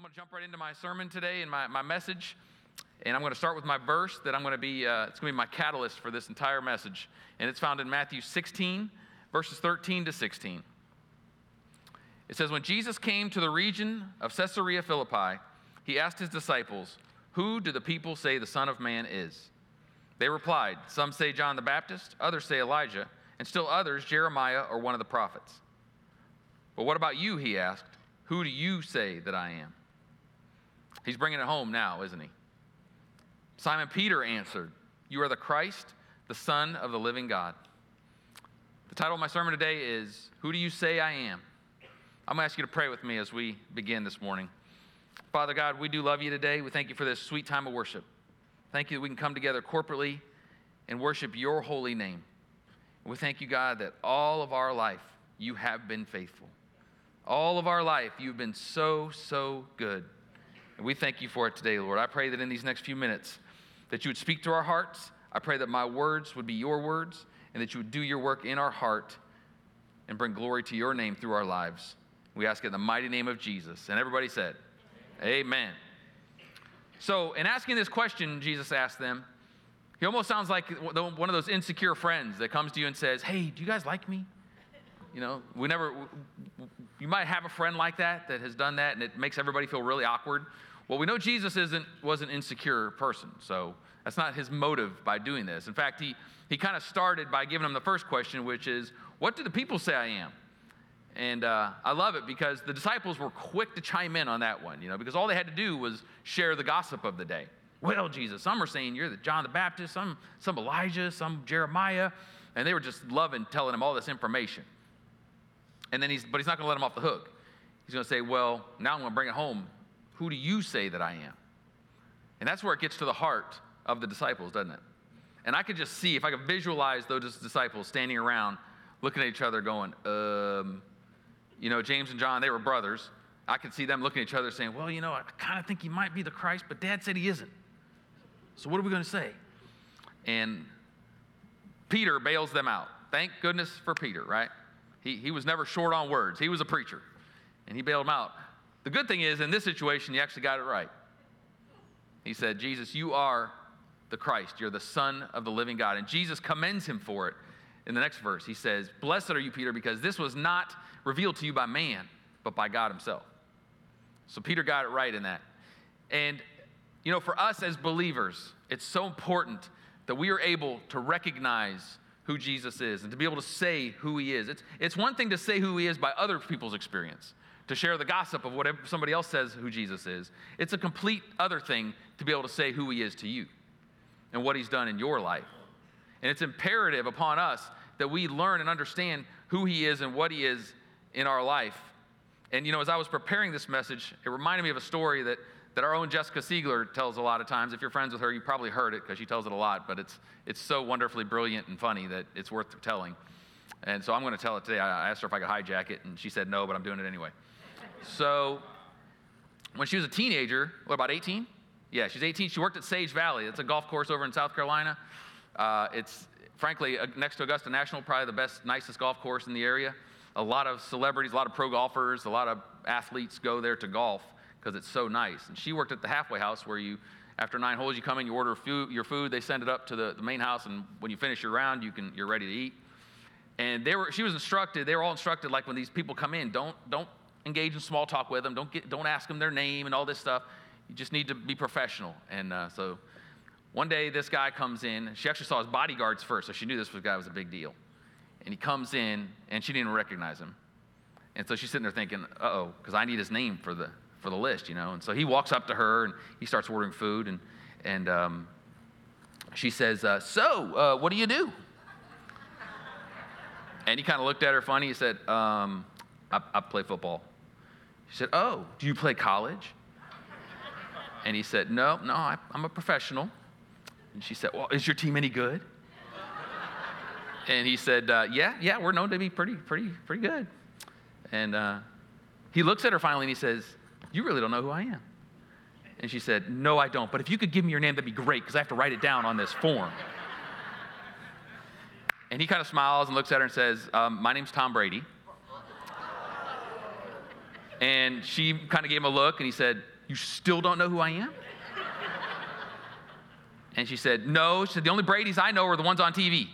I'm going to jump right into my sermon today and my, my message. And I'm going to start with my verse that I'm going to be, uh, it's going to be my catalyst for this entire message. And it's found in Matthew 16, verses 13 to 16. It says, When Jesus came to the region of Caesarea Philippi, he asked his disciples, Who do the people say the Son of Man is? They replied, Some say John the Baptist, others say Elijah, and still others Jeremiah or one of the prophets. But what about you? He asked. Who do you say that I am? He's bringing it home now, isn't he? Simon Peter answered, You are the Christ, the Son of the living God. The title of my sermon today is Who Do You Say I Am? I'm going to ask you to pray with me as we begin this morning. Father God, we do love you today. We thank you for this sweet time of worship. Thank you that we can come together corporately and worship your holy name. We thank you, God, that all of our life you have been faithful. All of our life you've been so, so good. And we thank you for it today, Lord. I pray that in these next few minutes that you would speak to our hearts. I pray that my words would be your words and that you would do your work in our heart and bring glory to your name through our lives. We ask it in the mighty name of Jesus. And everybody said, Amen. Amen. So, in asking this question, Jesus asked them, he almost sounds like one of those insecure friends that comes to you and says, Hey, do you guys like me? You know, we never, you might have a friend like that that has done that and it makes everybody feel really awkward. Well, we know Jesus isn't, was an insecure person, so that's not his motive by doing this. In fact, he, he kind of started by giving them the first question, which is, What do the people say I am? And uh, I love it because the disciples were quick to chime in on that one, you know, because all they had to do was share the gossip of the day. Well, Jesus, some are saying you're the John the Baptist, some, some Elijah, some Jeremiah, and they were just loving telling him all this information. And then he's, but he's not going to let him off the hook. He's going to say, Well, now I'm going to bring it home. Who do you say that I am? And that's where it gets to the heart of the disciples, doesn't it? And I could just see, if I could visualize those disciples standing around looking at each other going, um, you know, James and John, they were brothers. I could see them looking at each other saying, well, you know, I kind of think he might be the Christ, but dad said he isn't. So what are we going to say? And Peter bails them out. Thank goodness for Peter, right? He, he was never short on words. He was a preacher, and he bailed them out. The good thing is, in this situation, he actually got it right. He said, Jesus, you are the Christ. You're the Son of the living God. And Jesus commends him for it in the next verse. He says, Blessed are you, Peter, because this was not revealed to you by man, but by God himself. So Peter got it right in that. And, you know, for us as believers, it's so important that we are able to recognize who Jesus is and to be able to say who he is. It's, it's one thing to say who he is by other people's experience to share the gossip of whatever somebody else says who Jesus is. It's a complete other thing to be able to say who he is to you and what he's done in your life. And it's imperative upon us that we learn and understand who he is and what he is in our life. And you know, as I was preparing this message, it reminded me of a story that, that our own Jessica Siegler tells a lot of times. If you're friends with her, you probably heard it because she tells it a lot, but it's, it's so wonderfully brilliant and funny that it's worth telling. And so I'm going to tell it today. I asked her if I could hijack it, and she said no, but I'm doing it anyway. So when she was a teenager, what, about 18? Yeah, she's 18. She worked at Sage Valley. It's a golf course over in South Carolina. Uh, it's, frankly, uh, next to Augusta National, probably the best, nicest golf course in the area. A lot of celebrities, a lot of pro golfers, a lot of athletes go there to golf because it's so nice. And she worked at the halfway house where you, after nine holes, you come in, you order food, your food, they send it up to the, the main house, and when you finish your round, you can, you're ready to eat. And they were, she was instructed, they were all instructed, like when these people come in, don't, don't engage in small talk with them. Don't, get, don't ask them their name and all this stuff. You just need to be professional. And uh, so one day this guy comes in. She actually saw his bodyguards first, so she knew this guy was a big deal. And he comes in, and she didn't recognize him. And so she's sitting there thinking, uh oh, because I need his name for the, for the list, you know. And so he walks up to her, and he starts ordering food. And, and um, she says, uh, so, uh, what do you do? And he kind of looked at her funny. He said, um, I, I play football. She said, Oh, do you play college? And he said, No, no, I, am a professional. And she said, Well, is your team any good? And he said, uh, Yeah, yeah, we're known to be pretty, pretty, pretty good. And uh, he looks at her finally and he says, You really don't know who I am. And she said, No, I don't. But if you could give me your name, that'd be great because I have to write it down on this form. and he kind of smiles and looks at her and says, um, My name's Tom Brady. And she kind of gave him a look, and he said, You still don't know who I am? And she said, No. She said, The only Brady's I know are the ones on TV.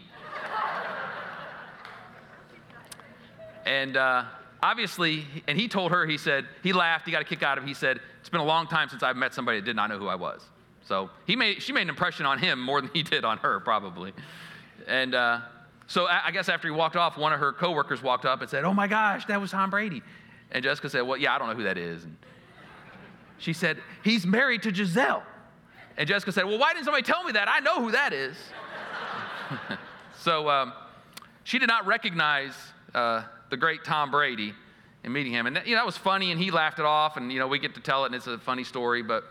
and uh, obviously, and he told her, he said, he laughed, he got a kick out of it. He said, It's been a long time since I've met somebody that did not know who I was. So he made, she made an impression on him more than he did on her, probably. And uh, so I guess after he walked off, one of her coworkers walked up and said, Oh my gosh, that was Tom Brady. And Jessica said, Well, yeah, I don't know who that is. And she said, He's married to Gisele. And Jessica said, Well, why didn't somebody tell me that? I know who that is. so um, she did not recognize uh, the great Tom Brady in meeting him. And you know, that was funny, and he laughed it off, and you know, we get to tell it, and it's a funny story, but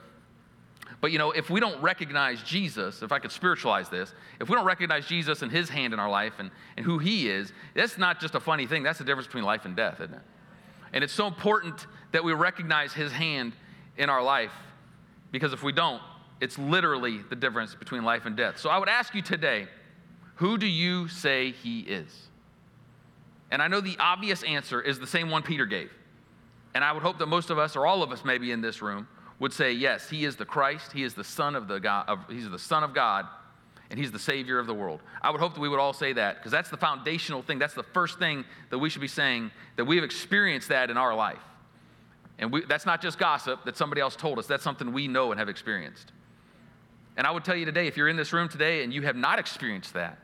but you know, if we don't recognize Jesus, if I could spiritualize this, if we don't recognize Jesus and his hand in our life and, and who he is, that's not just a funny thing, that's the difference between life and death, isn't it? And it's so important that we recognize his hand in our life because if we don't, it's literally the difference between life and death. So I would ask you today, who do you say he is? And I know the obvious answer is the same one Peter gave. And I would hope that most of us, or all of us maybe in this room, would say, yes, he is the Christ, he is the Son of the God, of, he's the Son of God, and he's the Savior of the world. I would hope that we would all say that because that's the foundational thing. That's the first thing that we should be saying that we have experienced that in our life. And we, that's not just gossip that somebody else told us, that's something we know and have experienced. And I would tell you today, if you're in this room today and you have not experienced that,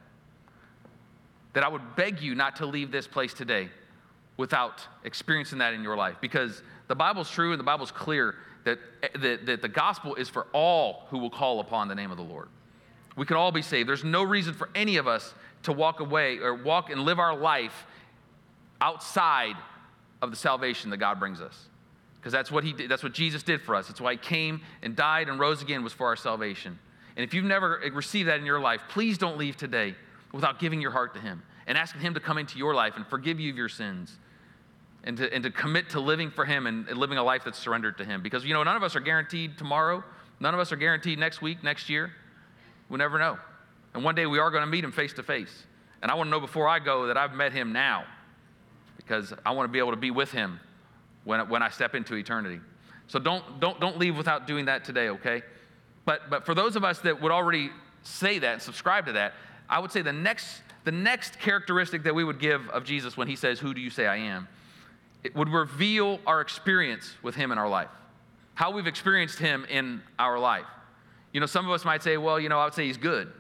that I would beg you not to leave this place today without experiencing that in your life because the Bible's true and the Bible's clear that, that, that the gospel is for all who will call upon the name of the Lord. We can all be saved. There's no reason for any of us to walk away or walk and live our life outside of the salvation that God brings us. Because that's what he did, that's what Jesus did for us. That's why he came and died and rose again was for our salvation. And if you've never received that in your life, please don't leave today without giving your heart to him and asking him to come into your life and forgive you of your sins and to, and to commit to living for Him and, and living a life that's surrendered to Him. Because, you know, none of us are guaranteed tomorrow, none of us are guaranteed next week, next year. We never know. And one day we are going to meet Him face to face. And I want to know before I go that I've met Him now because I want to be able to be with Him when, when I step into eternity. So don't, don't, don't leave without doing that today, okay? But, but for those of us that would already say that and subscribe to that, I would say the next, the next characteristic that we would give of Jesus when he says, Who do you say I am? it would reveal our experience with Him in our life, how we've experienced Him in our life. You know, some of us might say, well, you know, I would say He's good.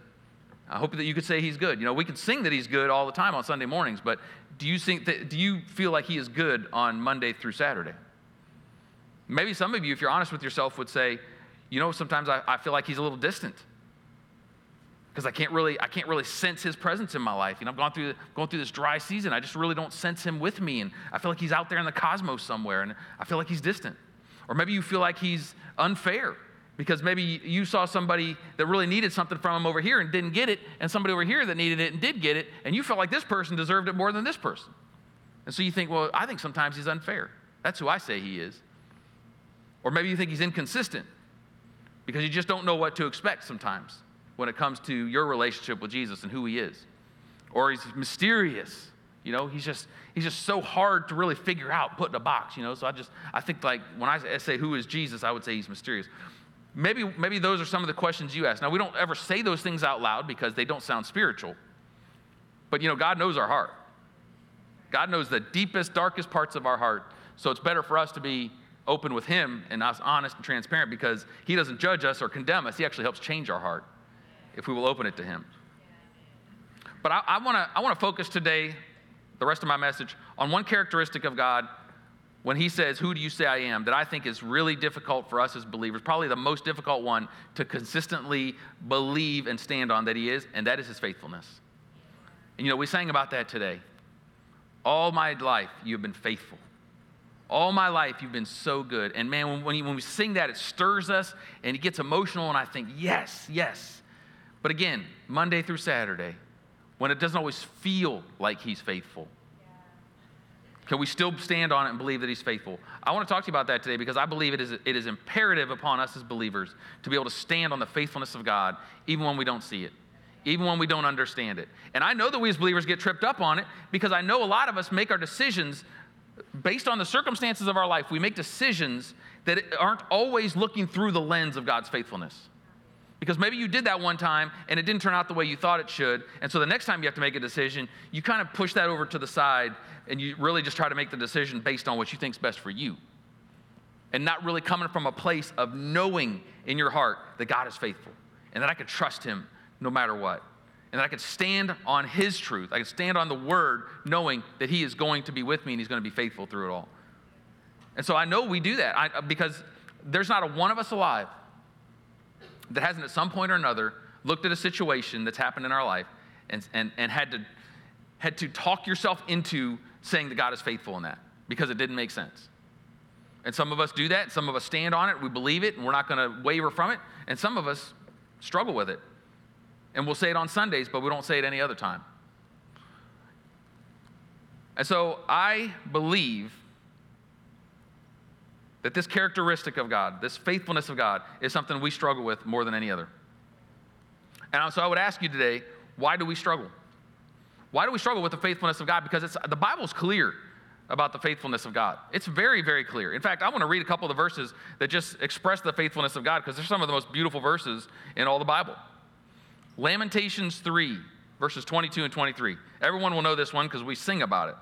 I hope that you could say He's good. You know, we can sing that He's good all the time on Sunday mornings, but do you think that, do you feel like He is good on Monday through Saturday? Maybe some of you, if you're honest with yourself, would say, you know, sometimes I, I feel like He's a little distant because I can't really I can't really sense his presence in my life. You know, I'm going through going through this dry season. I just really don't sense him with me, and I feel like he's out there in the cosmos somewhere, and I feel like he's distant. Or maybe you feel like he's unfair because maybe you saw somebody that really needed something from him over here and didn't get it, and somebody over here that needed it and did get it, and you felt like this person deserved it more than this person. And so you think, well, I think sometimes he's unfair. That's who I say he is. Or maybe you think he's inconsistent because you just don't know what to expect sometimes when it comes to your relationship with Jesus and who he is. Or he's mysterious. You know, he's just he's just so hard to really figure out, put in a box, you know. So I just I think like when I say who is Jesus, I would say he's mysterious. Maybe maybe those are some of the questions you ask. Now we don't ever say those things out loud because they don't sound spiritual. But you know, God knows our heart. God knows the deepest, darkest parts of our heart. So it's better for us to be open with him and us honest and transparent because he doesn't judge us or condemn us. He actually helps change our heart if we will open it to Him. But I, I want to I wanna focus today, the rest of my message, on one characteristic of God when He says, Who do you say I am? that I think is really difficult for us as believers, probably the most difficult one to consistently believe and stand on that He is, and that is His faithfulness. And you know, we sang about that today. All my life, you have been faithful. All my life, you've been so good. And man, when, when, when we sing that, it stirs us and it gets emotional, and I think, yes, yes, but again, Monday through Saturday, when it doesn't always feel like He's faithful, can we still stand on it and believe that He's faithful? I want to talk to you about that today because I believe it is, it is imperative upon us as believers to be able to stand on the faithfulness of God even when we don't see it, even when we don't understand it. And I know that we as believers get tripped up on it because I know a lot of us make our decisions based on the circumstances of our life, we make decisions that aren't always looking through the lens of God's faithfulness. Because maybe you did that one time and it didn't turn out the way you thought it should. And so the next time you have to make a decision, you kind of push that over to the side and you really just try to make the decision based on what you think is best for you. And not really coming from a place of knowing in your heart that God is faithful and that I can trust Him no matter what. And that I could stand on His truth. I could stand on the Word knowing that He is going to be with me and He's going to be faithful through it all. And so I know we do that I, because there's not a one of us alive that hasn't at some point or another looked at a situation that's happened in our life and, and, and had, to, had to talk yourself into saying that God is faithful in that because it didn't make sense. And some of us do that. Some of us stand on it. We believe it, and we're not going to waver from it. And some of us struggle with it. And we'll say it on Sundays, but we don't say it any other time. And so I believe that this characteristic of God, this faithfulness of God, is something we struggle with more than any other. And so I would ask you today, why do we struggle? Why do we struggle with the faithfulness of God? Because it's, the Bible's clear about the faithfulness of God. It's very, very clear. In fact, I want to read a couple of the verses that just express the faithfulness of God because they're some of the most beautiful verses in all the Bible. Lamentations 3, verses 22 and 23. Everyone will know this one because we sing about it.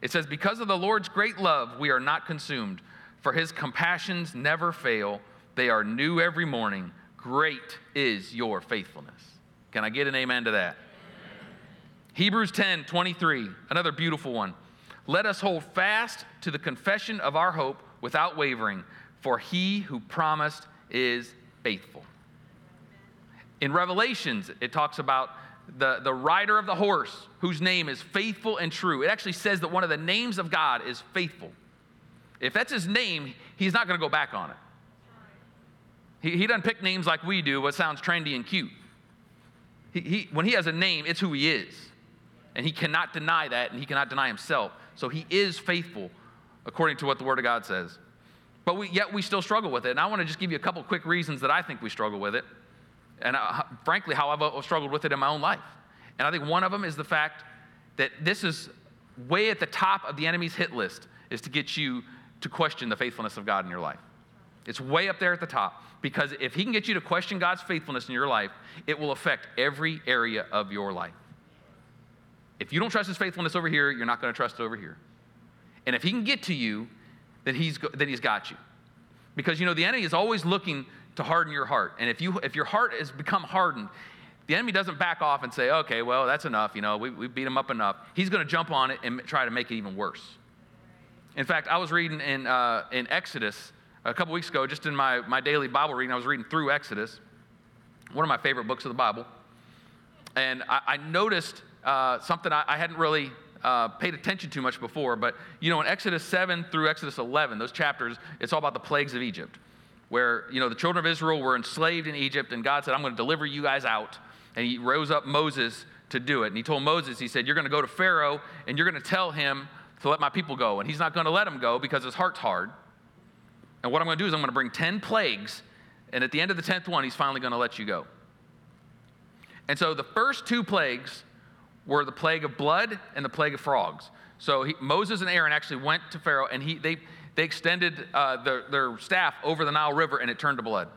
It says, Because of the Lord's great love, we are not consumed, for his compassions never fail. They are new every morning. Great is your faithfulness. Can I get an amen to that? Hebrews 10 23, another beautiful one. Let us hold fast to the confession of our hope without wavering, for he who promised is faithful. In Revelations, it talks about the, the rider of the horse whose name is faithful and true. It actually says that one of the names of God is faithful. If that's his name, he's not going to go back on it. He, he doesn't pick names like we do, what sounds trendy and cute. He, he, when he has a name, it's who he is. And he cannot deny that, and he cannot deny himself. So he is faithful according to what the Word of God says. But we, yet we still struggle with it. And I want to just give you a couple quick reasons that I think we struggle with it. And uh, frankly, how I've struggled with it in my own life. And I think one of them is the fact that this is way at the top of the enemy's hit list is to get you to question the faithfulness of God in your life. It's way up there at the top because if he can get you to question God's faithfulness in your life, it will affect every area of your life. If you don't trust his faithfulness over here, you're not going to trust it over here. And if he can get to you, then he's, then he's got you. Because, you know, the enemy is always looking to harden your heart. And if, you, if your heart has become hardened, the enemy doesn't back off and say, okay, well, that's enough. You know, we, we beat him up enough. He's going to jump on it and try to make it even worse. In fact, I was reading in, uh, in Exodus a couple weeks ago, just in my, my daily Bible reading, I was reading through Exodus, one of my favorite books of the Bible. And I, I noticed uh, something I, I, hadn't really uh, paid attention to much before. But, you know, in Exodus 7 through Exodus 11, those chapters, it's all about the plagues of Egypt, where, you know, the children of Israel were enslaved in Egypt, and God said, I'm going to deliver you guys out. And he rose up Moses to do it. And he told Moses, he said, You're going to go to Pharaoh, and you're going to tell him to let my people go. And he's not going to let them go because his heart's hard. And what I'm going to do is I'm going to bring 10 plagues, and at the end of the 10th one, he's finally going to let you go. And so the first two plagues were the plague of blood and the plague of frogs. So he, Moses and Aaron actually went to Pharaoh and he, they, they extended uh, their, their staff over the Nile River and it turned to blood.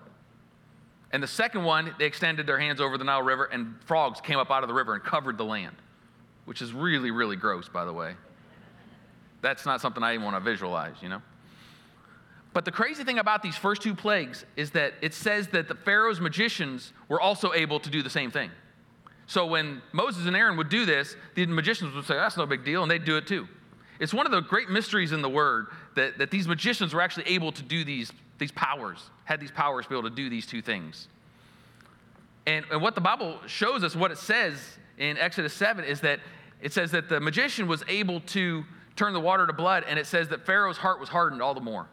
And the second one, they extended their hands over the Nile River and frogs came up out of the river and covered the land, which is really, really gross, by the way. That's not something I even want to visualize, you know? But the crazy thing about these first two plagues is that it says that the Pharaoh's magicians were also able to do the same thing. So when Moses and Aaron would do this, the magicians would say, That's no big deal, and they'd do it too. It's one of the great mysteries in the Word that, that these magicians were actually able to do these, these powers, had these powers to be able to do these two things. And, and what the Bible shows us, what it says in Exodus 7, is that it says that the magician was able to turn the water to blood, and it says that Pharaoh's heart was hardened all the more.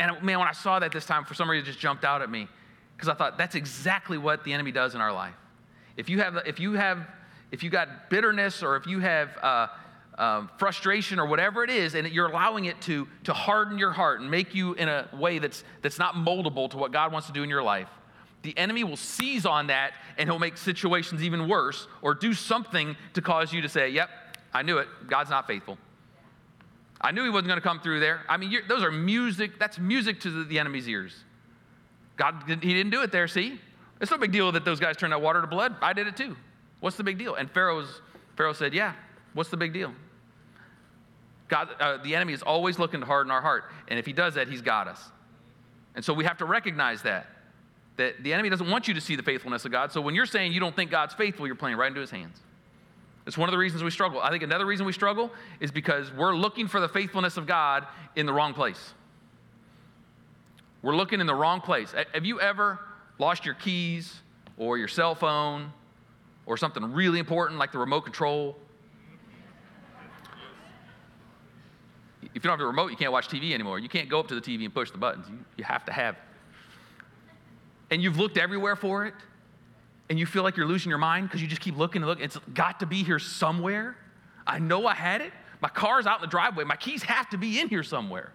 And man, when I saw that this time, for some reason, it just jumped out at me because I thought that's exactly what the enemy does in our life. If you have, if you have, if you got bitterness or if you have uh, um, frustration or whatever it is, and you're allowing it to, to harden your heart and make you in a way that's, that's not moldable to what God wants to do in your life, the enemy will seize on that and he'll make situations even worse or do something to cause you to say, Yep, I knew it. God's not faithful. I knew he wasn't going to come through there. I mean, those are music, that's music to the, the enemy's ears. God, he didn't do it there, see? It's no big deal that those guys turned that water to blood. I did it too. What's the big deal? And Pharaoh's, Pharaoh said, Yeah, what's the big deal? God, uh, the enemy is always looking to harden our heart. And if he does that, he's got us. And so we have to recognize that. That the enemy doesn't want you to see the faithfulness of God. So when you're saying you don't think God's faithful, you're playing right into his hands. It's one of the reasons we struggle. I think another reason we struggle is because we're looking for the faithfulness of God in the wrong place. We're looking in the wrong place. Have you ever lost your keys or your cell phone or something really important like the remote control? If you don't have the remote, you can't watch TV anymore. You can't go up to the TV and push the buttons. You, you have to have it. And you've looked everywhere for it, and you feel like you're losing your mind because you just keep looking and looking. It's got to be here somewhere. I know I had it. My car's out in the driveway. My keys have to be in here somewhere.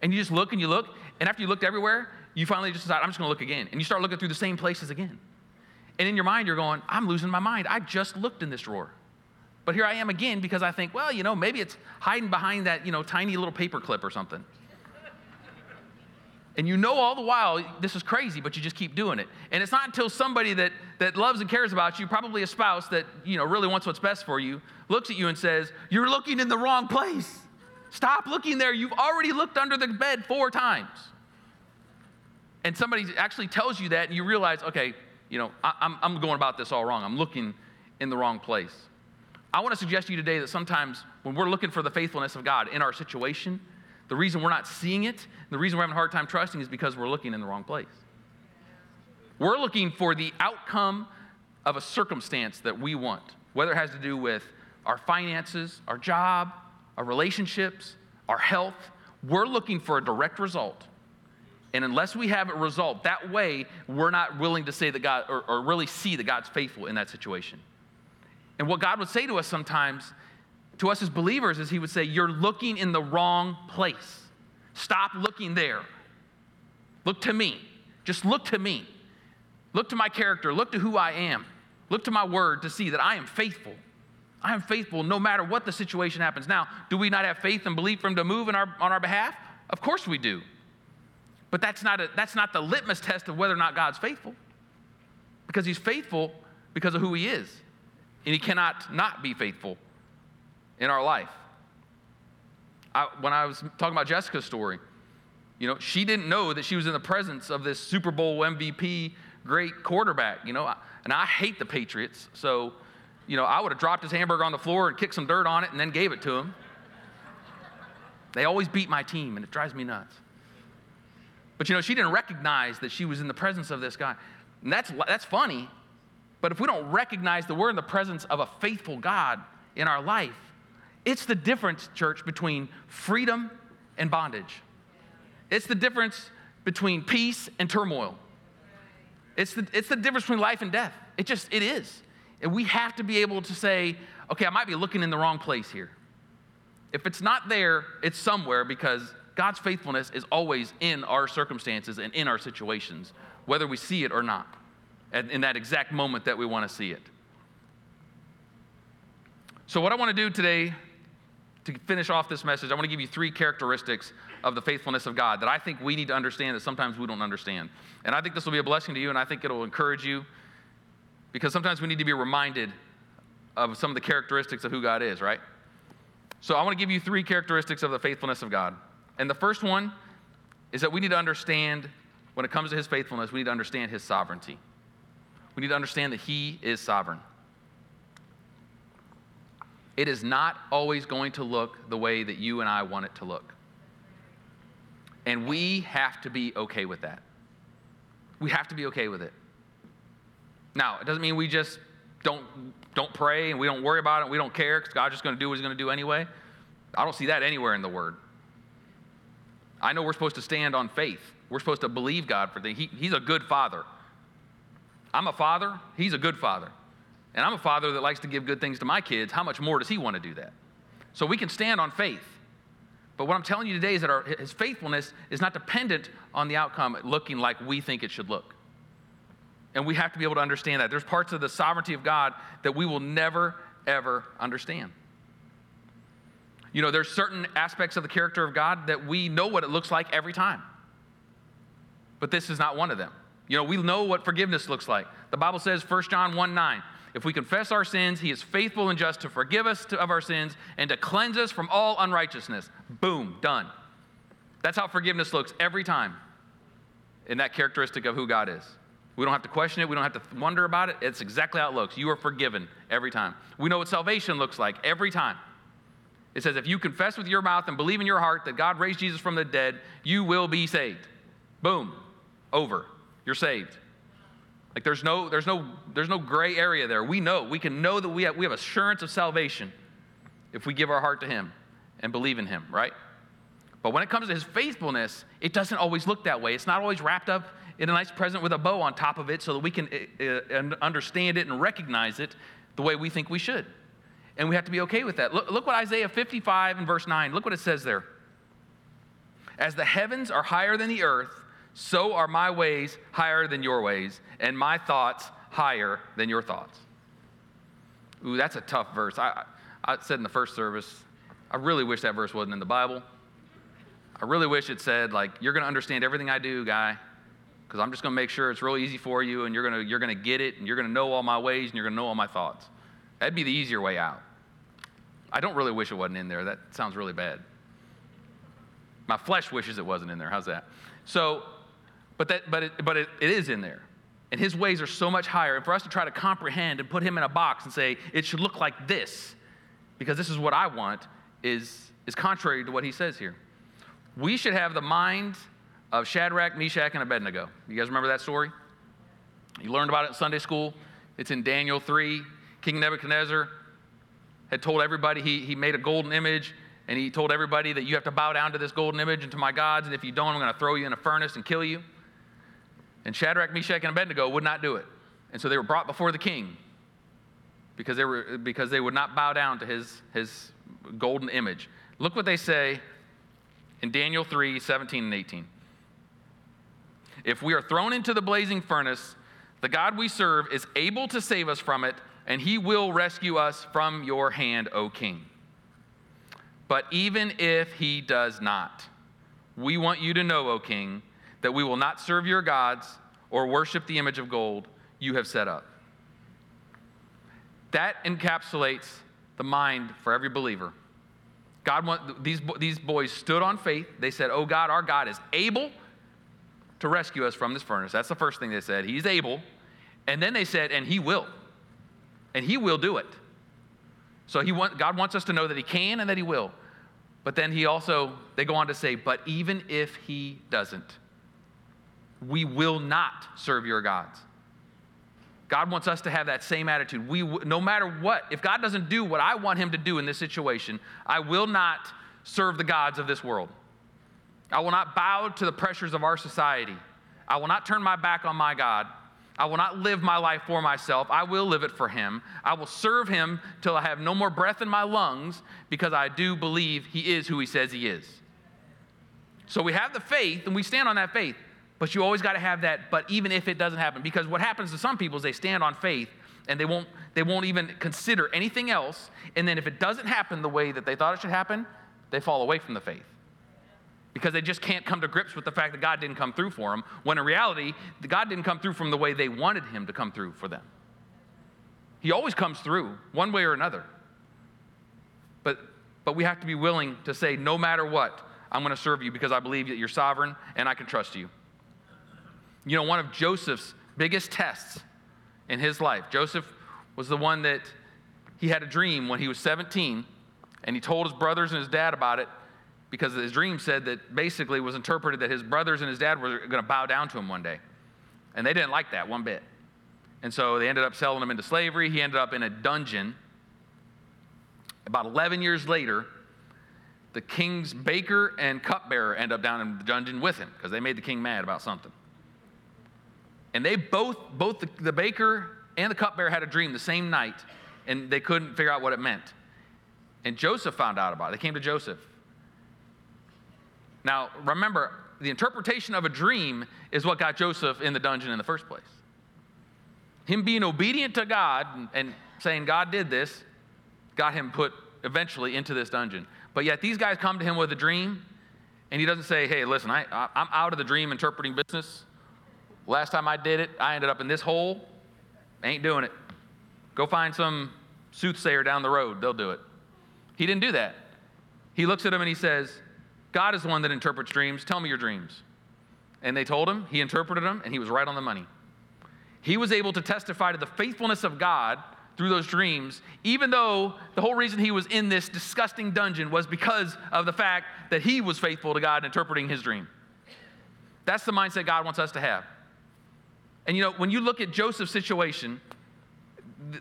And you just look and you look, and after you looked everywhere, you finally just decide, I'm just gonna look again. And you start looking through the same places again. And in your mind, you're going, I'm losing my mind. I just looked in this drawer. But here I am again because I think, well, you know, maybe it's hiding behind that, you know, tiny little paper clip or something. And you know all the while this is crazy, but you just keep doing it. And it's not until somebody that, that loves and cares about you, probably a spouse that you know really wants what's best for you, looks at you and says, You're looking in the wrong place. Stop looking there. You've already looked under the bed four times. And somebody actually tells you that, and you realize, okay, you know, I, I'm, I'm going about this all wrong. I'm looking in the wrong place. I want to suggest to you today that sometimes when we're looking for the faithfulness of God in our situation, the reason we're not seeing it, the reason we're having a hard time trusting is because we're looking in the wrong place. We're looking for the outcome of a circumstance that we want, whether it has to do with our finances, our job, our relationships, our health. We're looking for a direct result. And unless we have a result that way, we're not willing to say that God, or, or really see that God's faithful in that situation. And what God would say to us sometimes, to us as believers, is He would say, You're looking in the wrong place. Stop looking there. Look to me. Just look to me. Look to my character. Look to who I am. Look to my word to see that I am faithful. I am faithful no matter what the situation happens. Now, do we not have faith and belief for Him to move our, on our behalf? Of course we do. But that's not, a, that's not the litmus test of whether or not God's faithful. Because He's faithful because of who He is. And He cannot not be faithful in our life. I, when I was talking about Jessica's story, you know, she didn't know that she was in the presence of this Super Bowl MVP great quarterback, you know, and I hate the Patriots. So, you know, I would have dropped his hamburger on the floor and kicked some dirt on it and then gave it to him. They always beat my team, and it drives me nuts. But you know, she didn't recognize that she was in the presence of this guy. And that's, that's funny. But if we don't recognize that we're in the presence of a faithful God in our life, it's the difference, church, between freedom and bondage. It's the difference between peace and turmoil. It's the, it's the difference between life and death. It just, it is. And we have to be able to say, okay, I might be looking in the wrong place here. If it's not there, it's somewhere because God's faithfulness is always in our circumstances and in our situations, whether we see it or not, in that exact moment that we want to see it. So, what I want to do today to finish off this message, I want to give you three characteristics of the faithfulness of God that I think we need to understand that sometimes we don't understand. And I think this will be a blessing to you, and I think it'll encourage you because sometimes we need to be reminded of some of the characteristics of who God is, right? So I want to give you three characteristics of the faithfulness of God. And the first one is that we need to understand, when it comes to his faithfulness, we need to understand his sovereignty. We need to understand that he is sovereign. It is not always going to look the way that you and I want it to look. And we have to be okay with that. We have to be okay with it. Now, it doesn't mean we just don't, don't pray and we don't worry about it we don't care because God's just going to do what He's going to do anyway. I don't see that anywhere in the Word. I know we're supposed to stand on faith. We're supposed to believe God for things. He, he's a good father. I'm a father, He's a good father. And I'm a father that likes to give good things to my kids. How much more does He want to do that? So we can stand on faith. But what I'm telling you today is that our, his faithfulness is not dependent on the outcome looking like we think it should look. And we have to be able to understand that. There's parts of the sovereignty of God that we will never, ever understand. You know, there's certain aspects of the character of God that we know what it looks like every time. But this is not one of them. You know, we know what forgiveness looks like. The Bible says, 1 John 1 9, if we confess our sins, he is faithful and just to forgive us of our sins and to cleanse us from all unrighteousness. Boom, done. That's how forgiveness looks every time in that characteristic of who God is. We don't have to question it. We don't have to wonder about it. It's exactly how it looks. You are forgiven every time. We know what salvation looks like every time. It says, if you confess with your mouth and believe in your heart that God raised Jesus from the dead, you will be saved. Boom, over. You're saved. Like there's no, there's no, there's no gray area there. We know, we can know that we have, we have assurance of salvation if we give our heart to Him and believe in Him, right? But when it comes to His faithfulness, it doesn't always look that way. It's not always wrapped up in a nice present with a bow on top of it so that we can uh, understand it and recognize it the way we think we should. And we have to be okay with that. Look, look what Isaiah 55 and verse 9, look what it says there. As the heavens are higher than the earth, so are my ways higher than your ways, and my thoughts higher than your thoughts. Ooh, that's a tough verse. I, I said in the first service, I really wish that verse wasn't in the Bible. I really wish it said, like, you're going to understand everything I do, guy, because I'm just going to make sure it's real easy for you, and you're going you're to get it, and you're going to know all my ways, and you're going to know all my thoughts. That'd be the easier way out. I don't really wish it wasn't in there. That sounds really bad. My flesh wishes it wasn't in there. How's that? So, but, that, but, it, but it, it is in there. And his ways are so much higher. And for us to try to comprehend and put him in a box and say, it should look like this, because this is what I want, is, is contrary to what he says here. We should have the mind of Shadrach, Meshach, and Abednego. You guys remember that story? You learned about it in Sunday school. It's in Daniel 3. King Nebuchadnezzar had told everybody he, he made a golden image and he told everybody that you have to bow down to this golden image and to my gods, and if you don't, I'm going to throw you in a furnace and kill you. And Shadrach, Meshach, and Abednego would not do it. And so they were brought before the king because they, were, because they would not bow down to his, his golden image. Look what they say in Daniel 3 17 and 18. If we are thrown into the blazing furnace, the God we serve is able to save us from it, and he will rescue us from your hand, O king. But even if he does not, we want you to know, O king, that we will not serve your gods or worship the image of gold you have set up. That encapsulates the mind for every believer. God want, these, these boys stood on faith. They said, Oh God, our God is able to rescue us from this furnace. That's the first thing they said. He's able. And then they said, And He will. And He will do it. So he want, God wants us to know that He can and that He will. But then He also, they go on to say, But even if He doesn't, we will not serve your gods. God wants us to have that same attitude. We, no matter what, if God doesn't do what I want him to do in this situation, I will not serve the gods of this world. I will not bow to the pressures of our society. I will not turn my back on my God. I will not live my life for myself. I will live it for him. I will serve him till I have no more breath in my lungs because I do believe he is who he says he is. So we have the faith and we stand on that faith. But you always got to have that, but even if it doesn't happen, because what happens to some people is they stand on faith and they won't, they won't even consider anything else. And then if it doesn't happen the way that they thought it should happen, they fall away from the faith. Because they just can't come to grips with the fact that God didn't come through for them, when in reality, God didn't come through from the way they wanted Him to come through for them. He always comes through, one way or another. But, but we have to be willing to say, no matter what, I'm going to serve you because I believe that you're sovereign and I can trust you. You know, one of Joseph's biggest tests in his life, Joseph was the one that he had a dream when he was 17, and he told his brothers and his dad about it because his dream said that basically was interpreted that his brothers and his dad were going to bow down to him one day. And they didn't like that one bit. And so they ended up selling him into slavery. He ended up in a dungeon. About 11 years later, the king's baker and cupbearer end up down in the dungeon with him because they made the king mad about something. And they both, both the, the baker and the cupbearer had a dream the same night, and they couldn't figure out what it meant. And Joseph found out about it. They came to Joseph. Now, remember, the interpretation of a dream is what got Joseph in the dungeon in the first place. Him being obedient to God and saying God did this got him put eventually into this dungeon. But yet these guys come to him with a dream, and he doesn't say, hey, listen, I, I'm out of the dream interpreting business. Last time I did it, I ended up in this hole. Ain't doing it. Go find some soothsayer down the road, they'll do it. He didn't do that. He looks at him and he says, God is the one that interprets dreams. Tell me your dreams. And they told him, he interpreted them, and he was right on the money. He was able to testify to the faithfulness of God through those dreams, even though the whole reason he was in this disgusting dungeon was because of the fact that he was faithful to God in interpreting his dream. That's the mindset God wants us to have. And you know, when you look at Joseph's situation,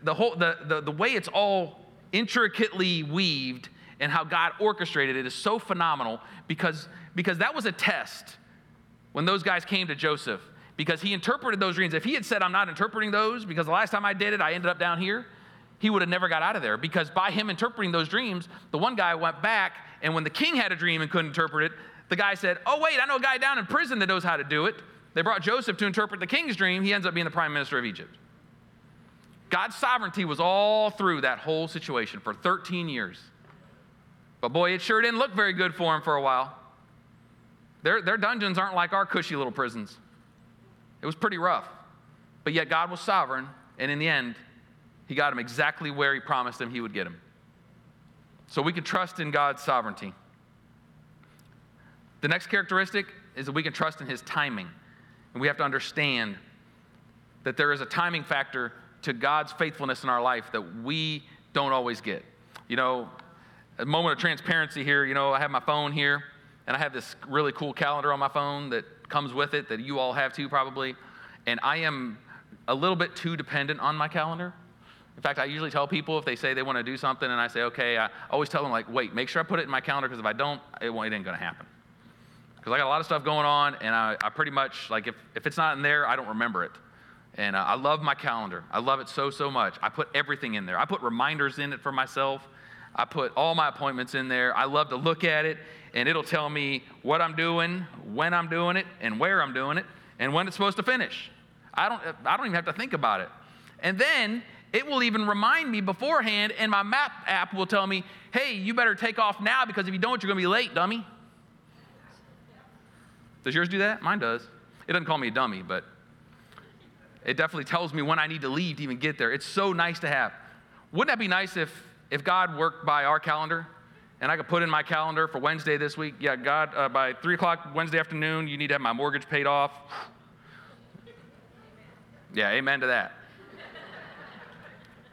the, whole, the, the, the way it's all intricately weaved and how God orchestrated it is so phenomenal because, because that was a test when those guys came to Joseph because he interpreted those dreams. If he had said, I'm not interpreting those because the last time I did it, I ended up down here, he would have never got out of there because by him interpreting those dreams, the one guy went back and when the king had a dream and couldn't interpret it, the guy said, Oh, wait, I know a guy down in prison that knows how to do it. They brought Joseph to interpret the king's dream. He ends up being the prime minister of Egypt. God's sovereignty was all through that whole situation for 13 years. But boy, it sure didn't look very good for him for a while. Their, their dungeons aren't like our cushy little prisons. It was pretty rough. But yet God was sovereign, and in the end, he got him exactly where he promised him he would get him. So we can trust in God's sovereignty. The next characteristic is that we can trust in his timing. And we have to understand that there is a timing factor to God's faithfulness in our life that we don't always get. You know, a moment of transparency here, you know, I have my phone here, and I have this really cool calendar on my phone that comes with it that you all have too, probably. And I am a little bit too dependent on my calendar. In fact, I usually tell people if they say they want to do something and I say, okay, I always tell them, like, wait, make sure I put it in my calendar because if I don't, it, it ain't going to happen. Because I got a lot of stuff going on and I, I pretty much, like, if, if it's not in there, I don't remember it. And uh, I love my calendar. I love it so, so much. I put everything in there. I put reminders in it for myself. I put all my appointments in there. I love to look at it, and it'll tell me what I'm doing, when I'm doing it, and where I'm doing it, and when it's supposed to finish. I don't, I don't even have to think about it. And then it will even remind me beforehand, and my map app will tell me, hey, you better take off now because if you don't, you're going to be late, dummy. Does yours do that? Mine does. It doesn't call me a dummy, but it definitely tells me when I need to leave to even get there. It's so nice to have. Wouldn't that be nice if, if God worked by our calendar and I could put in my calendar for Wednesday this week? Yeah, God, uh, by 3 o'clock Wednesday afternoon, you need to have my mortgage paid off. Yeah, amen to that.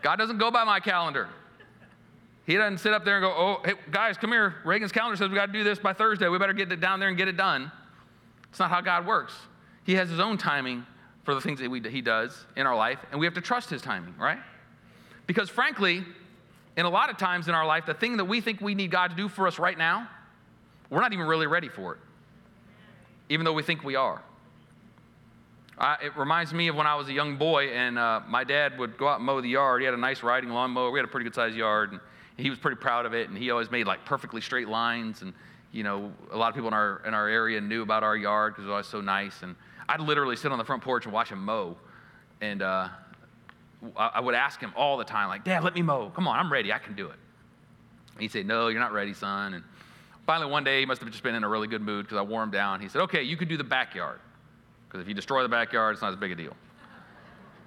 God doesn't go by my calendar. He doesn't sit up there and go, oh, hey, guys, come here. Reagan's calendar says we got to do this by Thursday. We better get it down there and get it done. It's not how God works. He has his own timing for the things that we, he does in our life, and we have to trust his timing, right? Because frankly, in a lot of times in our life, the thing that we think we need God to do for us right now, we're not even really ready for it, even though we think we are. it reminds me of when I was a young boy, and uh, my dad would go out and mow the yard. He had a nice riding lawnmower. We had a pretty good sized yard, and he was pretty proud of it. And he always made like perfectly straight lines. And you know, a lot of people in our in our area knew about our yard because it was always so nice. And I'd literally sit on the front porch and watch him mow. And uh, I would ask him all the time, like, Dad, let me mow. Come on, I'm ready. I can do it. And he'd say, No, you're not ready, son. And finally, one day, he must have just been in a really good mood because I wore him down. He said, Okay, you could do the backyard. Because if you destroy the backyard, it's not as big a deal.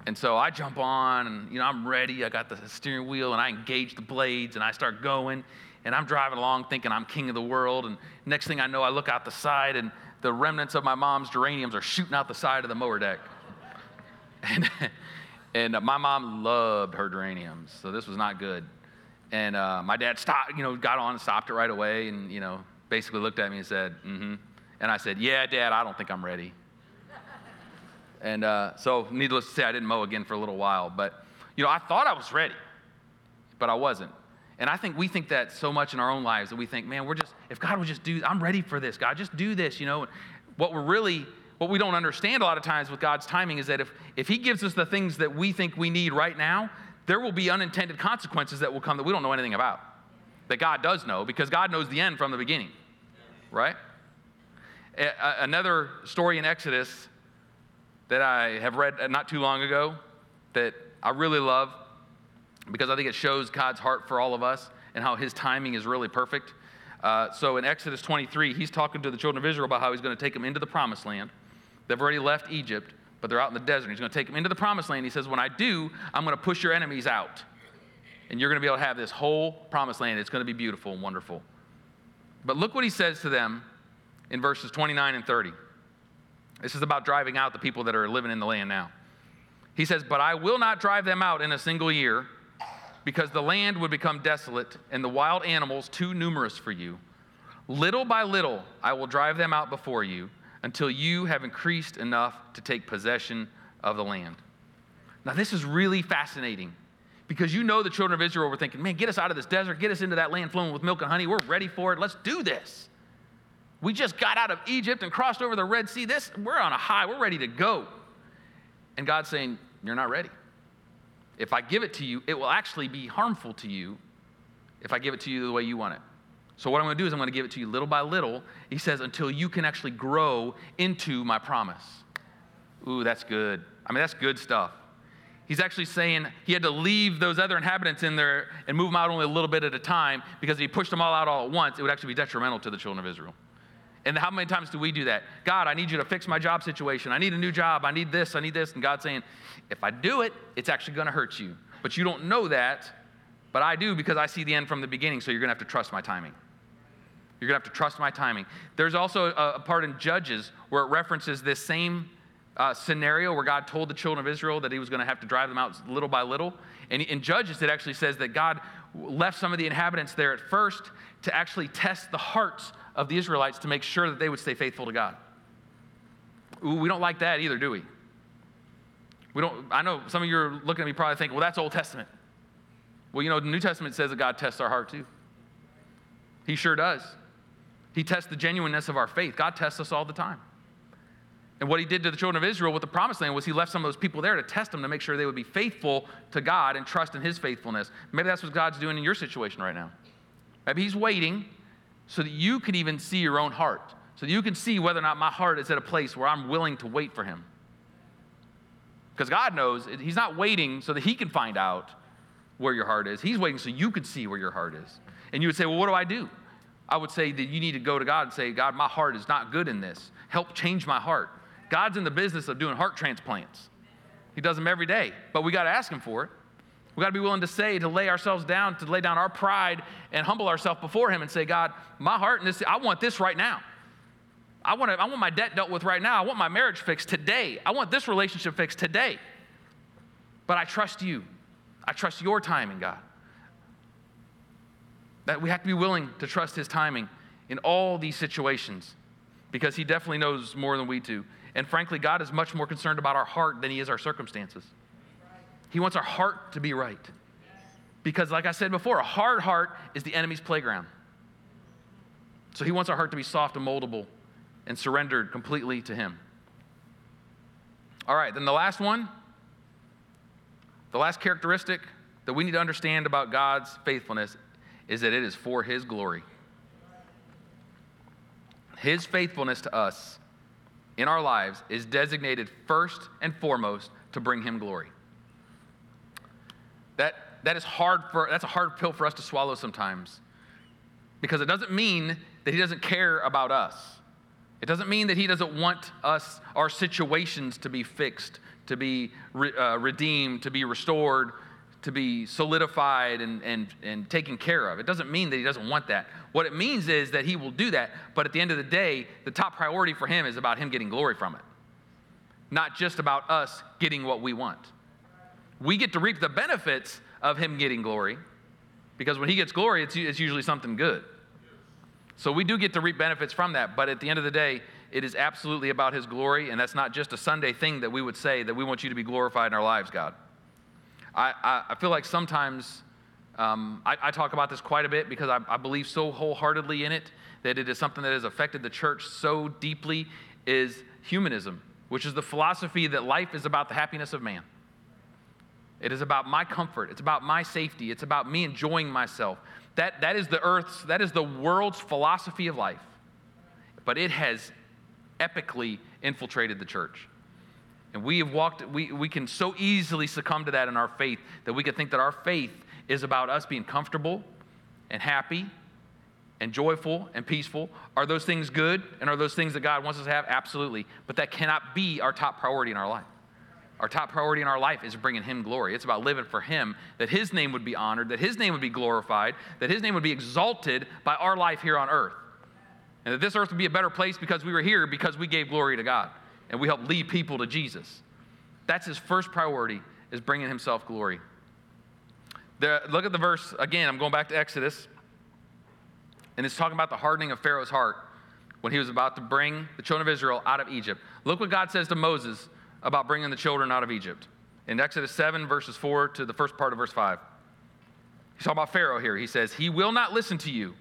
And so I jump on, and you know, I'm ready. I got the steering wheel, and I engage the blades, and I start going. And I'm driving along thinking I'm king of the world. And next thing I know, I look out the side, and the remnants of my mom's geraniums are shooting out the side of the mower deck. And, and uh, my mom loved her geraniums, so this was not good. And uh, my dad stopped, you know, got on and stopped it right away, and you know, basically looked at me and said, "Mm-hmm." And I said, "Yeah, Dad, I don't think I'm ready." and uh, so, needless to say, I didn't mow again for a little while. But you know, I thought I was ready, but I wasn't. And I think we think that so much in our own lives that we think, man, we're just, if God would just do, I'm ready for this, God, just do this, you know. What we're really, what we don't understand a lot of times with God's timing is that if, if He gives us the things that we think we need right now, there will be unintended consequences that will come that we don't know anything about. That God does know because God knows the end from the beginning, right? A- another story in Exodus that I have read not too long ago that I really love because I think it shows God's heart for all of us and how his timing is really perfect. Uh, so in Exodus 23, he's talking to the children of Israel about how he's going to take them into the promised land. They've already left Egypt, but they're out in the desert. He's going to take them into the promised land. He says, When I do, I'm going to push your enemies out. And you're going to be able to have this whole promised land. It's going to be beautiful and wonderful. But look what he says to them in verses 29 and 30. This is about driving out the people that are living in the land now. He says, But I will not drive them out in a single year, because the land would become desolate and the wild animals too numerous for you. Little by little, I will drive them out before you until you have increased enough to take possession of the land. Now, this is really fascinating because you know the children of Israel were thinking, man, get us out of this desert, get us into that land flowing with milk and honey. We're ready for it. Let's do this. We just got out of Egypt and crossed over the Red Sea. This, we're on a high. We're ready to go. And God's saying, You're not ready. If I give it to you, it will actually be harmful to you if I give it to you the way you want it. So, what I'm going to do is I'm going to give it to you little by little. He says, until you can actually grow into my promise. Ooh, that's good. I mean, that's good stuff. He's actually saying he had to leave those other inhabitants in there and move them out only a little bit at a time because if he pushed them all out all at once, it would actually be detrimental to the children of Israel. And how many times do we do that? God, I need you to fix my job situation. I need a new job. I need this. I need this. And God's saying, if I do it, it's actually going to hurt you. But you don't know that. But I do because I see the end from the beginning. So you're going to have to trust my timing. You're going to have to trust my timing. There's also a, a part in Judges where it references this same uh, scenario where God told the children of Israel that he was going to have to drive them out little by little. And in Judges, it actually says that God left some of the inhabitants there at first to actually test the hearts of the Israelites to make sure that they would stay faithful to God. Ooh, we don't like that either, do we? We don't, I know some of you are looking at me probably thinking, well, that's Old Testament. Well, you know, the New Testament says that God tests our heart too. He sure does. He tests the genuineness of our faith. God tests us all the time. And what he did to the children of Israel with the promised land was he left some of those people there to test them to make sure they would be faithful to God and trust in his faithfulness. Maybe that's what God's doing in your situation right now. Maybe he's waiting so that you can even see your own heart, so that you can see whether or not my heart is at a place where I'm willing to wait for Him. Because God knows He's not waiting so that He can find out where your heart is. He's waiting so you can see where your heart is. And you would say, Well, what do I do? I would say that you need to go to God and say, God, my heart is not good in this. Help change my heart. God's in the business of doing heart transplants. He does them every day, but we got to ask Him for it. We got to be willing to say, to lay ourselves down, to lay down our pride and humble ourselves before Him and say, God, my heart in this, I want this right now. I want, to, I want my debt dealt with right now. I want my marriage fixed today. I want this relationship fixed today. But I trust you. I trust your timing, God. That we have to be willing to trust His timing in all these situations because He definitely knows more than we do. And frankly, God is much more concerned about our heart than He is our circumstances. He wants our heart to be right. Because, like I said before, a hard heart is the enemy's playground. So he wants our heart to be soft and moldable and surrendered completely to him. All right, then the last one, the last characteristic that we need to understand about God's faithfulness is that it is for his glory. His faithfulness to us in our lives is designated first and foremost to bring him glory. That, is hard for, that's a hard pill for us to swallow sometimes. Because it doesn't mean that he doesn't care about us. It doesn't mean that he doesn't want us, our situations to be fixed, to be re, uh, redeemed, to be restored, to be solidified and, and, and taken care of. It doesn't mean that he doesn't want that. What it means is that he will do that, but at the end of the day, the top priority for him is about him getting glory from it, not just about us getting what we want we get to reap the benefits of him getting glory because when he gets glory, it's, it's usually something good. So we do get to reap benefits from that, but at the end of the day, it is absolutely about his glory, and that's not just a Sunday thing that we would say that we want you to be glorified in our lives, God. I, I, I feel like sometimes um, I, I, talk about this quite a bit because I, I believe so wholeheartedly in it that it is something that has affected the church so deeply is humanism, which is the philosophy that life is about the happiness of man. It is about my comfort. It's about my safety. It's about me enjoying myself. That, that is the earth's, that is the world's philosophy of life. But it has epically infiltrated the church. And we have walked, we, we can so easily succumb to that in our faith that we could think that our faith is about us being comfortable and happy and joyful and peaceful. Are those things good? And are those things that God wants us to have? Absolutely. But that cannot be our top priority in our life. Our top priority in our life is bringing Him glory. It's about living for Him, that His name would be honored, that His name would be glorified, that His name would be exalted by our life here on earth. And that this earth would be a better place because we were here because we gave glory to God and we helped lead people to Jesus. That's His first priority, is bringing Himself glory. The, look at the verse again. I'm going back to Exodus. And it's talking about the hardening of Pharaoh's heart when he was about to bring the children of Israel out of Egypt. Look what God says to Moses about bringing the children out of Egypt. In Exodus 7, verses 4 to the first part of verse 5. He's talking about Pharaoh here. He says, He will not listen to you.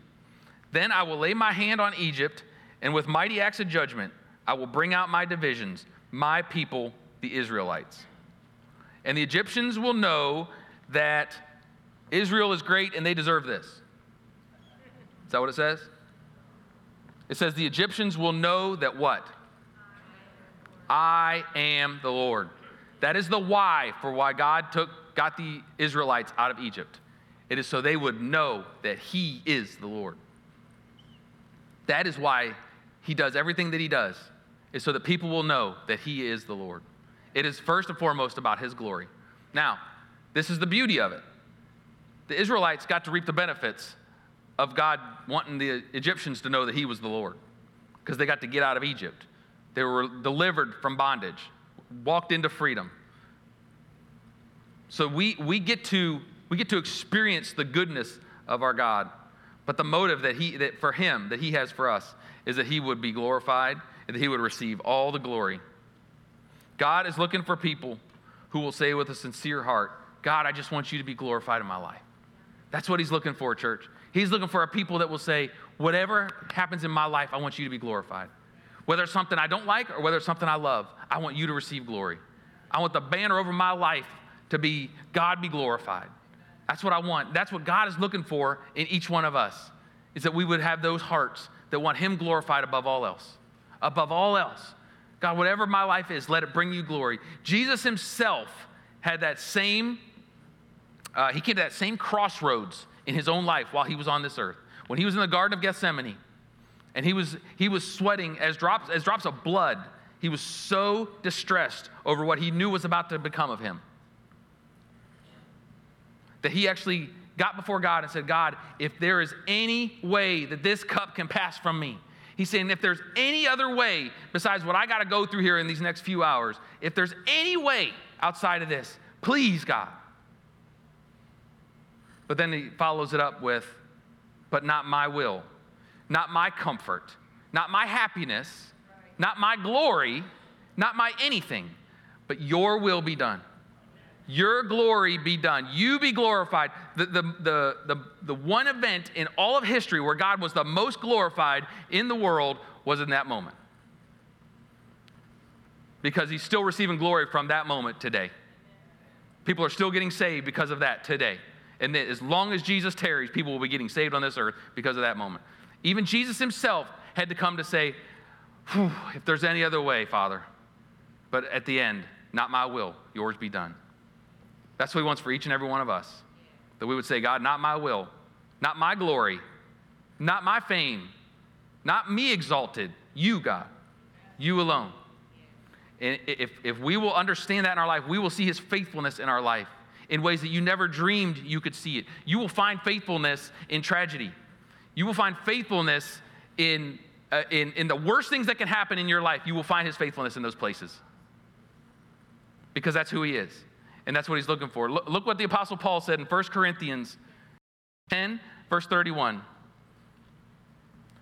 Then I will lay my hand on Egypt, and with mighty acts of judgment, I will bring out my divisions, my people, the Israelites. And the Egyptians will know that Israel is great and they deserve this. Is that what it says? It says, The Egyptians will know that what? I am the Lord. That is the why for why God took, got the Israelites out of Egypt. It is so they would know that He is the Lord. That is why He does everything that He does, is so that people will know that He is the Lord. It is first and foremost about His glory. Now, this is the beauty of it. The Israelites got to reap the benefits of God wanting the Egyptians to know that He was the Lord because they got to get out of Egypt. They were delivered from bondage, walked into freedom. So we, we, get to, we get to experience the goodness of our God. But the motive that, he, that for Him, that He has for us, is that He would be glorified and that He would receive all the glory. God is looking for people who will say with a sincere heart, God, I just want you to be glorified in my life. That's what He's looking for, church. He's looking for a people that will say, whatever happens in my life, I want you to be glorified. Whether it's something I don't like or whether it's something I love, I want you to receive glory. I want the banner over my life to be God be glorified. That's what I want. That's what God is looking for in each one of us, is that we would have those hearts that want Him glorified above all else. Above all else. God, whatever my life is, let it bring you glory. Jesus Himself had that same, uh, He came to that same crossroads in His own life while He was on this earth. When He was in the Garden of Gethsemane, and he was, he was sweating as drops, as drops of blood. He was so distressed over what he knew was about to become of him that he actually got before God and said, God, if there is any way that this cup can pass from me, he's saying, if there's any other way besides what I got to go through here in these next few hours, if there's any way outside of this, please, God. But then he follows it up with, but not my will, not my comfort, not my happiness, not my glory, not my anything, but your will be done. Your glory be done. You be glorified. The, the, the, the, the one event in all of history where God was the most glorified in the world was in that moment. Because he's still receiving glory from that moment today. People are still getting saved because of that today. And as long as Jesus tarries, people will be getting saved on this earth because of that moment. Even Jesus himself had to come to say, if there's any other way, Father. But at the end, not my will, yours be done. That's what he wants for each and every one of us. That we would say, God, not my will, not my glory, not my fame, not me exalted, you, God, you alone. And if, if we will understand that in our life, we will see his faithfulness in our life in ways that you never dreamed you could see it. You will find faithfulness in tragedy. You will find faithfulness in, uh, in, in the worst things that can happen in your life. You will find his faithfulness in those places because that's who he is. And that's what he's looking for. Look, look what the Apostle Paul said in 1 Corinthians 10, verse 31.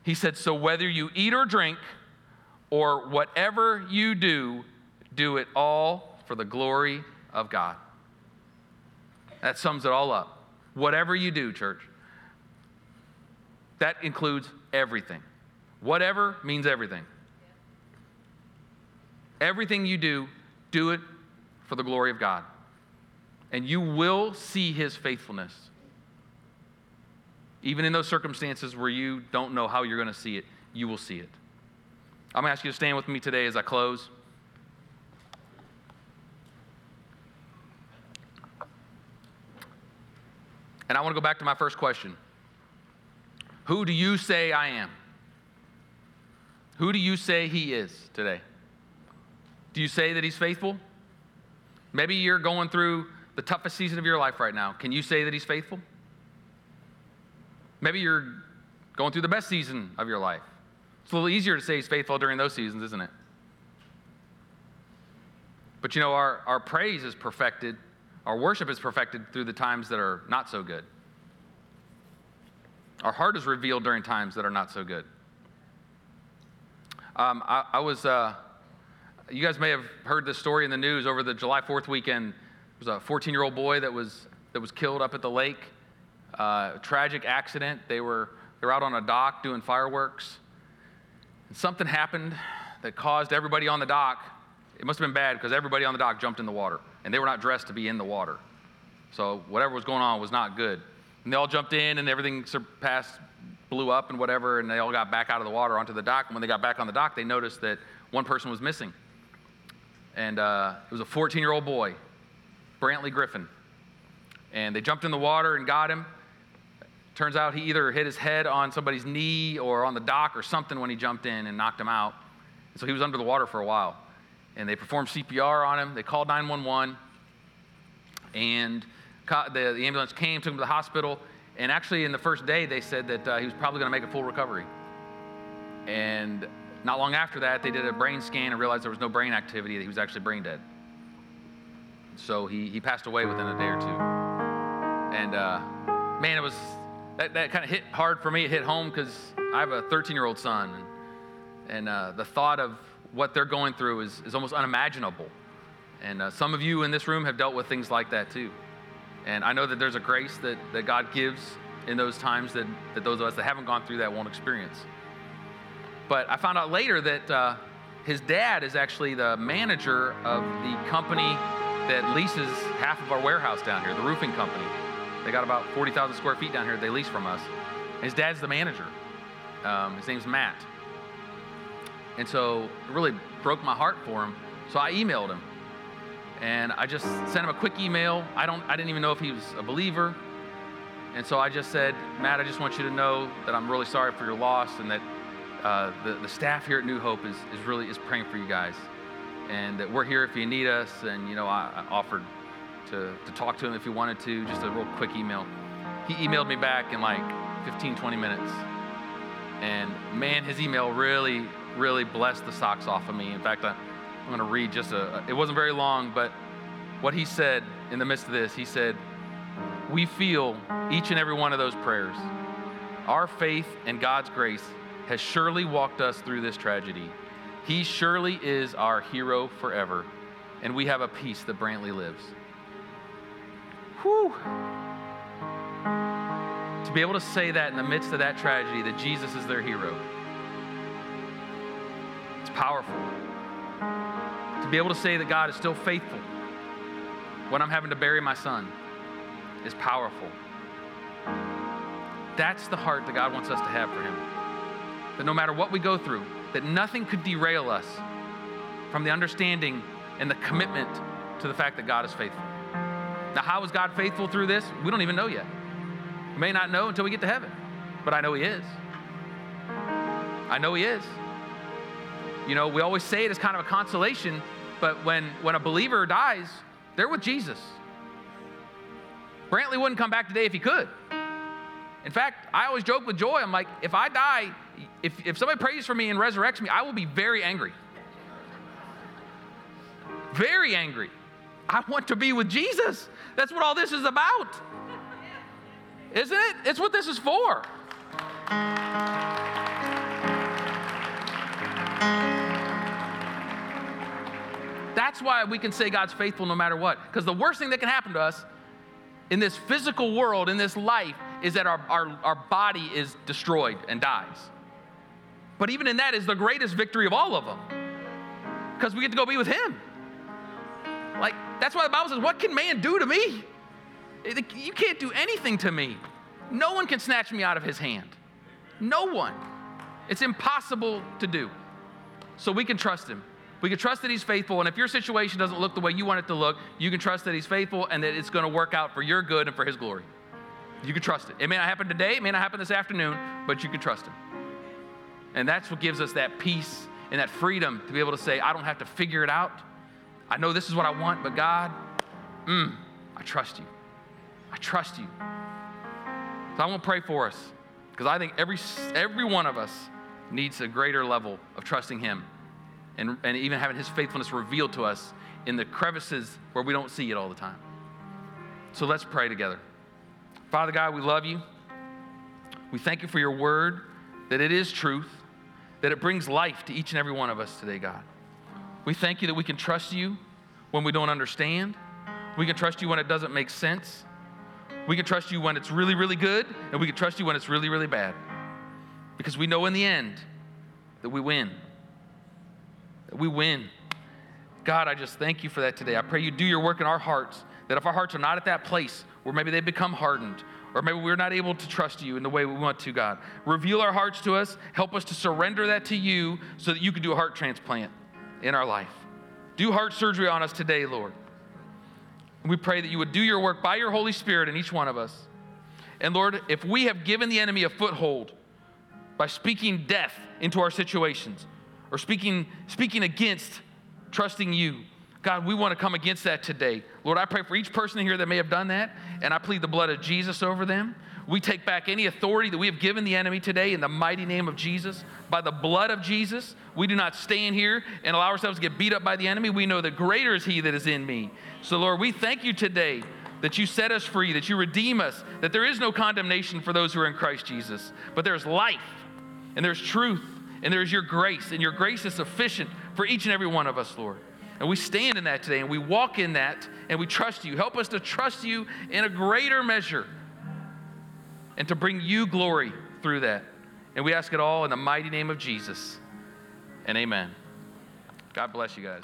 He said, So whether you eat or drink, or whatever you do, do it all for the glory of God. That sums it all up. Whatever you do, church, that includes everything. Whatever means everything. Everything you do, do it for the glory of God. And you will see his faithfulness. Even in those circumstances where you don't know how you're going to see it, you will see it. I'm going to ask you to stand with me today as I close. And I want to go back to my first question Who do you say I am? Who do you say he is today? Do you say that he's faithful? Maybe you're going through the toughest season of your life right now. Can you say that he's faithful? Maybe you're going through the best season of your life. It's a little easier to say he's faithful during those seasons, isn't it? But you know, our, our praise is perfected, our worship is perfected through the times that are not so good. Our heart is revealed during times that are not so good. Um, I, I, was, uh, you guys may have heard this story in the news over the July 4th weekend. There was a 14 year old boy that was, that was killed up at the lake. Uh, tragic accident. They were, they were out on a dock doing fireworks. And something happened that caused everybody on the dock, it must have been bad because everybody on the dock jumped in the water. And they were not dressed to be in the water. So whatever was going on was not good. And they all jumped in and everything surpassed, blew up and whatever, and they all got back out of the water onto the dock. And when they got back on the dock, they noticed that one person was missing. And uh, it was a 14 year old boy, Brantley Griffin. And they jumped in the water and got him. Turns out he either hit his head on somebody's knee or on the dock or something when he jumped in and knocked him out. And so he was under the water for a while. And they performed CPR on him. They called 911. And the, the ambulance came, took him to the hospital, and actually, in the first day, they said that uh, he was probably going to make a full recovery. And not long after that, they did a brain scan and realized there was no brain activity, that he was actually brain dead. So he, he passed away within a day or two. And uh, man, it was that, that kind of hit hard for me. It hit home because I have a 13 year old son. And, uh, the thought of what they're going through is, is almost unimaginable. And uh, some of you in this room have dealt with things like that too. And I know that there's a grace that, that God gives in those times that, that those of us that haven't gone through that won't experience. But I found out later that uh, his dad is actually the manager of the company that leases half of our warehouse down here, the roofing company. They got about 40,000 square feet down here they lease from us. His dad's the manager. Um, his name's Matt. And so it really broke my heart for him. So I emailed him and I just sent him a quick email. I don't I didn't even know if he was a believer. And so I just said, Matt, I just want you to know that I'm really sorry for your loss and that uh, the, the staff here at New Hope is, is really is praying for you guys. And that we're here if you need us. And, you know, I, I offered to, to talk to him if he wanted to, just a real quick email. He emailed me back in like 15, 20 minutes. And man, his email really, really blessed the socks off of me. In fact, I, I'm going to read just a, it wasn't very long, but what he said in the midst of this, he said, We feel each and every one of those prayers. Our faith and God's grace has surely walked us through this tragedy. He surely is our hero forever, and we have a peace that Brantley lives. Whew. To be able to say that in the midst of that tragedy, that Jesus is their hero, it's powerful be able to say that God is still faithful when I'm having to bury my son is powerful. That's the heart that God wants us to have for Him. That no matter what we go through, that nothing could derail us from the understanding and the commitment to the fact that God is faithful. Now, how is God faithful through this? We don't even know yet. We may not know until we get to heaven, but I know He is. I know He is. You know, we always say it as kind of a consolation, but when, when a believer dies, they're with Jesus. Brantley wouldn't come back today if he could. In fact, I always joke with Joy, I'm like, if I die, if, if somebody prays for me and resurrects me, I will be very angry. Very angry. I want to be with Jesus. That's what all this is about. Isn't it? It's what this is for. That's why we can say God's faithful no matter what. Because the worst thing that can happen to us in this physical world, in this life, is that our, our, our body is destroyed and dies. But even in that is the greatest victory of all of them. Because we get to go be with Him. Like, that's why the Bible says, What can man do to me? You can't do anything to me. No one can snatch me out of His hand. No one. It's impossible to do. So we can trust Him. We can trust that He's faithful. And if your situation doesn't look the way you want it to look, you can trust that He's faithful and that it's going to work out for your good and for His glory. You can trust it. It may not happen today, it may not happen this afternoon, but you can trust Him. And that's what gives us that peace and that freedom to be able to say, I don't have to figure it out. I know this is what I want, but God, mm, I trust you. I trust you. So I want to pray for us because I think every, every one of us needs a greater level of trusting Him and, and even having His faithfulness revealed to us in the crevices where we don't see it all the time. So let's pray together. Father God, we love you. We thank you for your word, that it is truth, that it brings life to each and every one of us today, God. We thank you that we can trust you when we don't understand. We can trust you when it doesn't make sense. We can trust you when it's really, really good, and we can trust you when it's really, really bad. Because we know in the end that we win. We win. God, I just thank you for that today. I pray you do your work in our hearts, that if our hearts are not at that place where maybe they become hardened, or maybe we're not able to trust you in the way we want to, God, reveal our hearts to us. Help us to surrender that to you so that you can do a heart transplant in our life. Do heart surgery on us today, Lord. We pray that you would do your work by your Holy Spirit in each one of us. And Lord, if we have given the enemy a foothold by speaking death into our situations or speaking, speaking against trusting you, God, we want to come against that today. Lord, I pray for each person here that may have done that, and I plead the blood of Jesus over them. We take back any authority that we have given the enemy today in the mighty name of Jesus. By the blood of Jesus, we do not stand here and allow ourselves to get beat up by the enemy. We know that greater is he that is in me. So, Lord, we thank you today that you set us free, that you redeem us, that there is no condemnation for those who are in Christ Jesus, but there's life and there's truth and there's your grace, and your grace is sufficient for each and every one of us, Lord. And we stand in that today and we walk in that and we trust you. Help us to trust you in a greater measure and to bring you glory through that. And we ask it all in the mighty name of Jesus. And amen. God bless you guys.